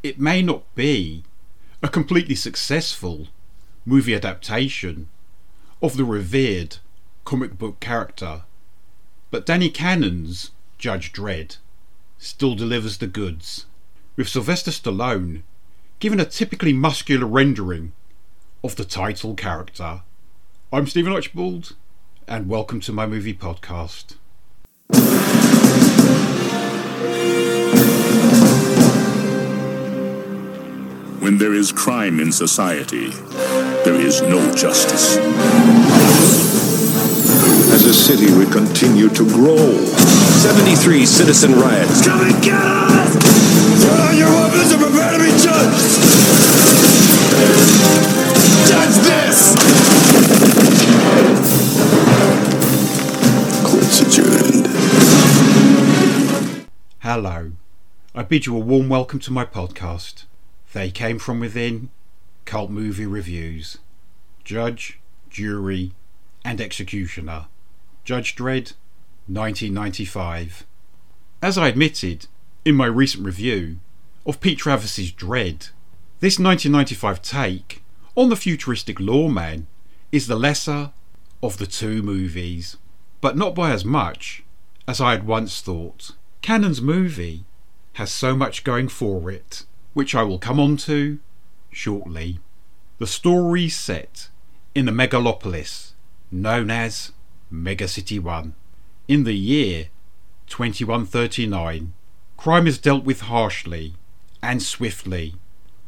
It may not be a completely successful movie adaptation of the revered comic book character, but Danny Cannon's Judge Dredd still delivers the goods, with Sylvester Stallone given a typically muscular rendering of the title character. I'm Stephen Archibald, and welcome to my movie podcast. When there is crime in society, there is no justice. As a city, we continue to grow. 73 citizen riots. Come and get us! Turn on your weapons and prepare to be judged! Judge this! Court's adjourned. Hello. I bid you a warm welcome to my podcast. They came from within cult movie reviews. Judge, jury, and executioner. Judge Dredd, 1995. As I admitted in my recent review of Pete Travis's Dredd, this 1995 take on the futuristic lawman is the lesser of the two movies, but not by as much as I had once thought. Cannon's movie has so much going for it, which I will come on to shortly. The story set in the megalopolis known as Megacity 1. In the year 2139, crime is dealt with harshly and swiftly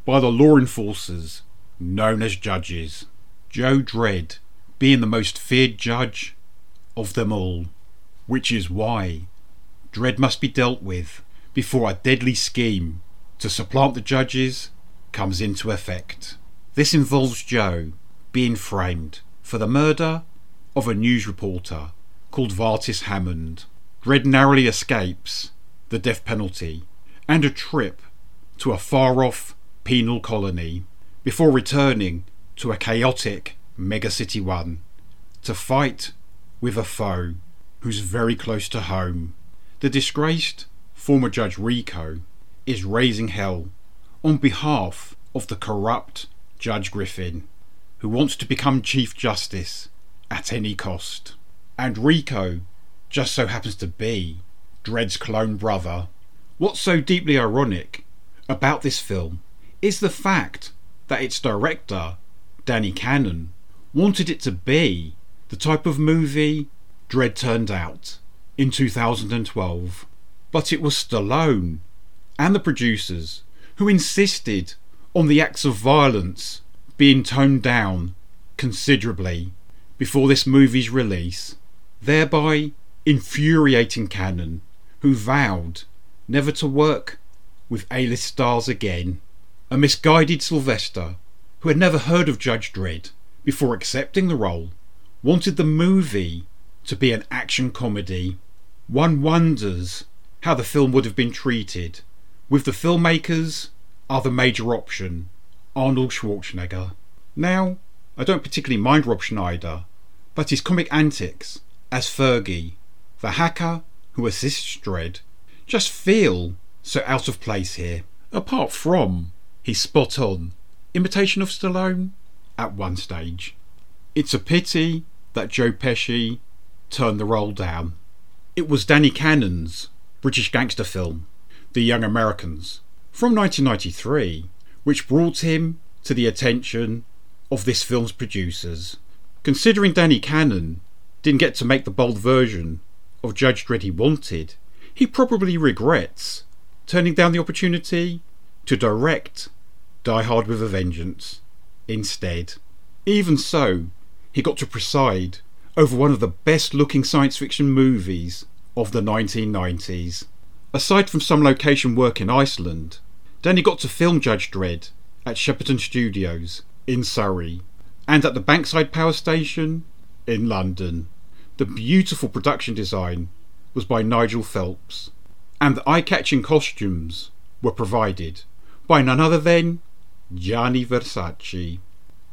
by the law enforcers known as judges. Joe Dredd being the most feared judge of them all, which is why Dredd must be dealt with before a deadly scheme to supplant the judges comes into effect. This involves Joe being framed for the murder of a news reporter called Vardis Hammond. Dredd narrowly escapes the death penalty and a trip to a far off penal colony before returning to a chaotic Megacity 1 to fight with a foe who's very close to home. The disgraced former Judge Rico is raising hell on behalf of the corrupt Judge Griffin, who wants to become Chief Justice at any cost. And Rico just so happens to be Dredd's clone brother. What's so deeply ironic about this film is the fact that its director, Danny Cannon, wanted it to be the type of movie Dredd turned out in 2012. But it was Stallone and the producers who insisted on the acts of violence being toned down considerably before this movie's release, thereby infuriating Cannon, who vowed never to work with A-list stars again. A misguided Sylvester, who had never heard of Judge Dredd before accepting the role, wanted the movie to be an action comedy. One wonders how the film would have been treated with the filmmaker's other major option, Arnold Schwarzenegger. Now, I don't particularly mind Rob Schneider, but his comic antics as Fergie the hacker who assists Dredd just feel so out of place here. Apart from his spot on imitation of Stallone at one stage. It's a pity that Joe Pesci turned the role down. It was Danny Cannon's British gangster film, The Young Americans, from 1993, which brought him to the attention of this film's producers. Considering Danny Cannon didn't get to make the bold version of Judge Dredd he wanted, he probably regrets turning down the opportunity to direct Die Hard with a Vengeance instead. Even so, he got to preside over one of the best looking science fiction movies of the 1990s. Aside from some location work in Iceland, Danny got to film Judge Dredd at Shepperton Studios in Surrey and at the Bankside Power Station in London. The beautiful production design was by Nigel Phelps, and the eye catching costumes were provided by none other than Gianni Versace.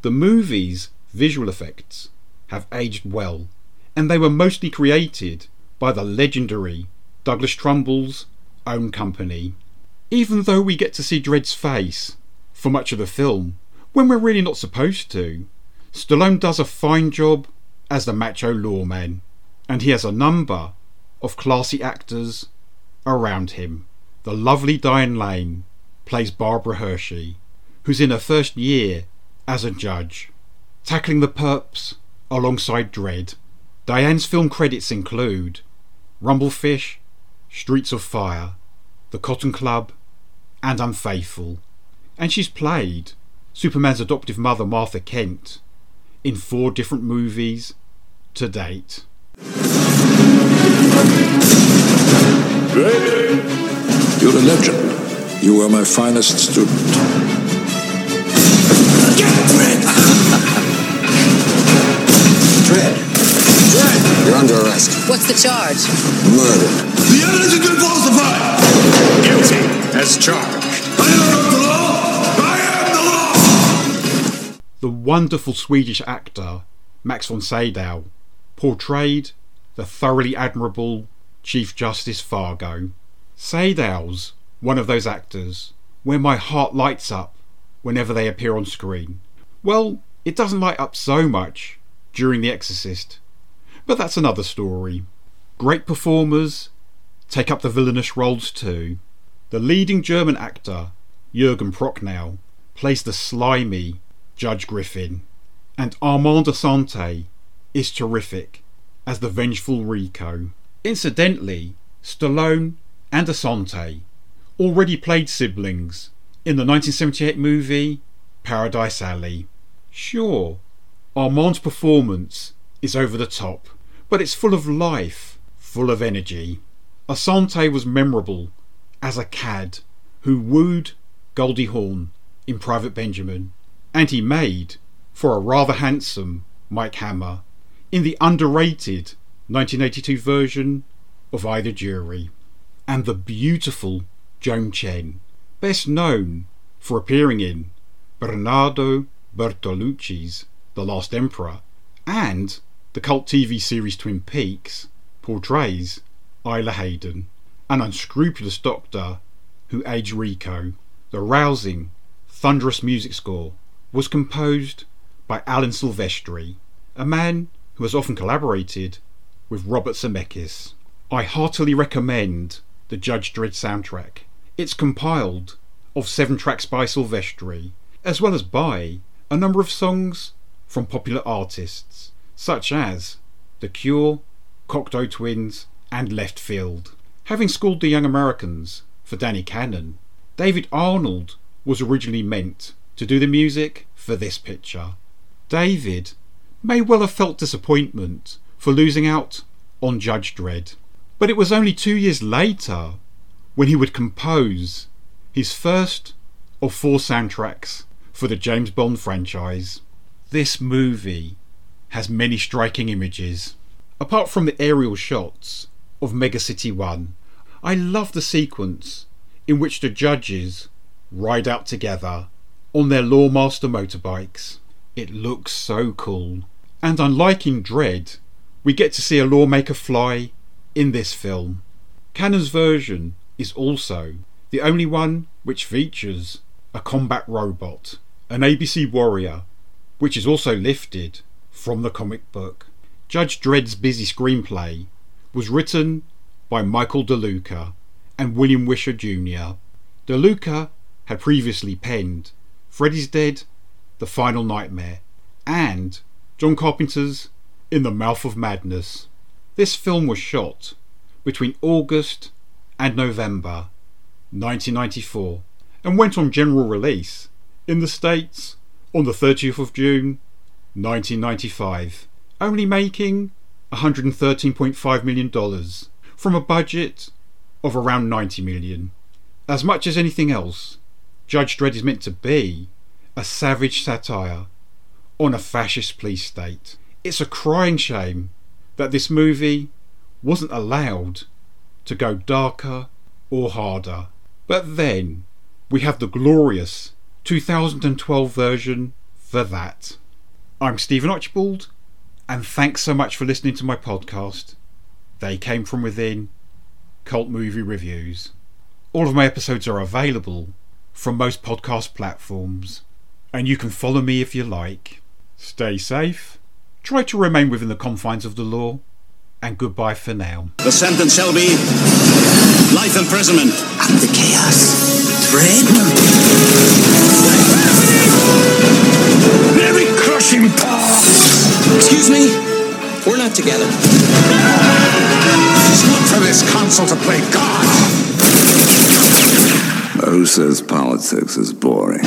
The movie's visual effects have aged well, and they were mostly created by the legendary Douglas Trumbull's own company. Even though we get to see Dredd's face for much of the film, when we're really not supposed to, Stallone does a fine job as the macho lawman, and he has a number of classy actors around him. The lovely Diane Lane plays Barbara Hershey, who's in her first year as a judge, tackling the perps alongside Dredd. Diane's film credits include Rumblefish, Streets of Fire, The Cotton Club, and Unfaithful. And she's played Superman's adoptive mother, Martha Kent, in four different movies to date. You're a legend. You were my finest student. Dredd. Dredd. You're under arrest. What's the charge? Murder. The evidence has been falsified. Guilty as charged. I am the law. I am the law. The wonderful Swedish actor Max von Sydow portrayed the thoroughly admirable Chief Justice Fargo. Sydow's one of those actors where my heart lights up whenever they appear on screen. Well, it doesn't light up so much during The Exorcist, but that's another story. Great performers take up the villainous roles too. The leading German actor, Jürgen Prochnow, plays the slimy Judge Griffin, and Armand Assante is terrific as the vengeful Rico. Incidentally, Stallone and Assante already played siblings in the 1978 movie Paradise Alley. Sure, Armand's performance is over the top, but it's full of life, full of energy. Assante was memorable as a cad who wooed Goldie Hawn in Private Benjamin, and he made for a rather handsome Mike Hammer in the underrated 1982 version of I the Jury. And the beautiful Joan Chen, best known for appearing in Bernardo Bertolucci's The Last Emperor and the cult TV series Twin Peaks, portrays Isla Hayden, an unscrupulous doctor who aids Rico. The rousing, thunderous music score was composed by Alan Silvestri, a man who has often collaborated with Robert Zemeckis. I heartily recommend the Judge Dredd soundtrack. It's compiled of seven tracks by Silvestri, as well as by a number of songs from popular artists such as The Cure, Cocteau Twins, and Left Field. Having schooled the young Americans for Danny Cannon, David Arnold was originally meant to do the music for this picture. David may well have felt disappointment for losing out on Judge Dredd, but it was only two years later when he would compose his first of four soundtracks for the James Bond franchise. This movie has many striking images. Apart from the aerial shots of Mega City 1, I love the sequence in which the judges ride out together on their Lawmaster motorbikes. It looks so cool. And unlike in Dredd, we get to see a Lawmaster fly in this film. Cannon's version is also the only one which features a combat robot, an ABC warrior, which is also lifted from the comic book. Judge Dredd's busy screenplay was written by Michael DeLuca and William Wisher Jr. DeLuca had previously penned Freddy's Dead, The Final Nightmare, and John Carpenter's In the Mouth of Madness. This film was shot between August and November 1994 and went on general release in the States on the 30th of June 1995, only making $113.5 million from a budget of around 90 million. As much as anything else, Judge Dredd is meant to be a savage satire on a fascist police state. It's a crying shame that this movie wasn't allowed to go darker or harder. But then we have the glorious 2012 version for that. I'm Stephen Archibald, and thanks so much for listening to my podcast. They came from within Cult Movie Reviews. All of my episodes are available from most podcast platforms, and you can follow me if you like. Stay safe, try to remain within the confines of the law, and goodbye for now. The sentence shall be life imprisonment. And the chaos. Dredd? Together. It's not for this council to play God. Who says politics is boring?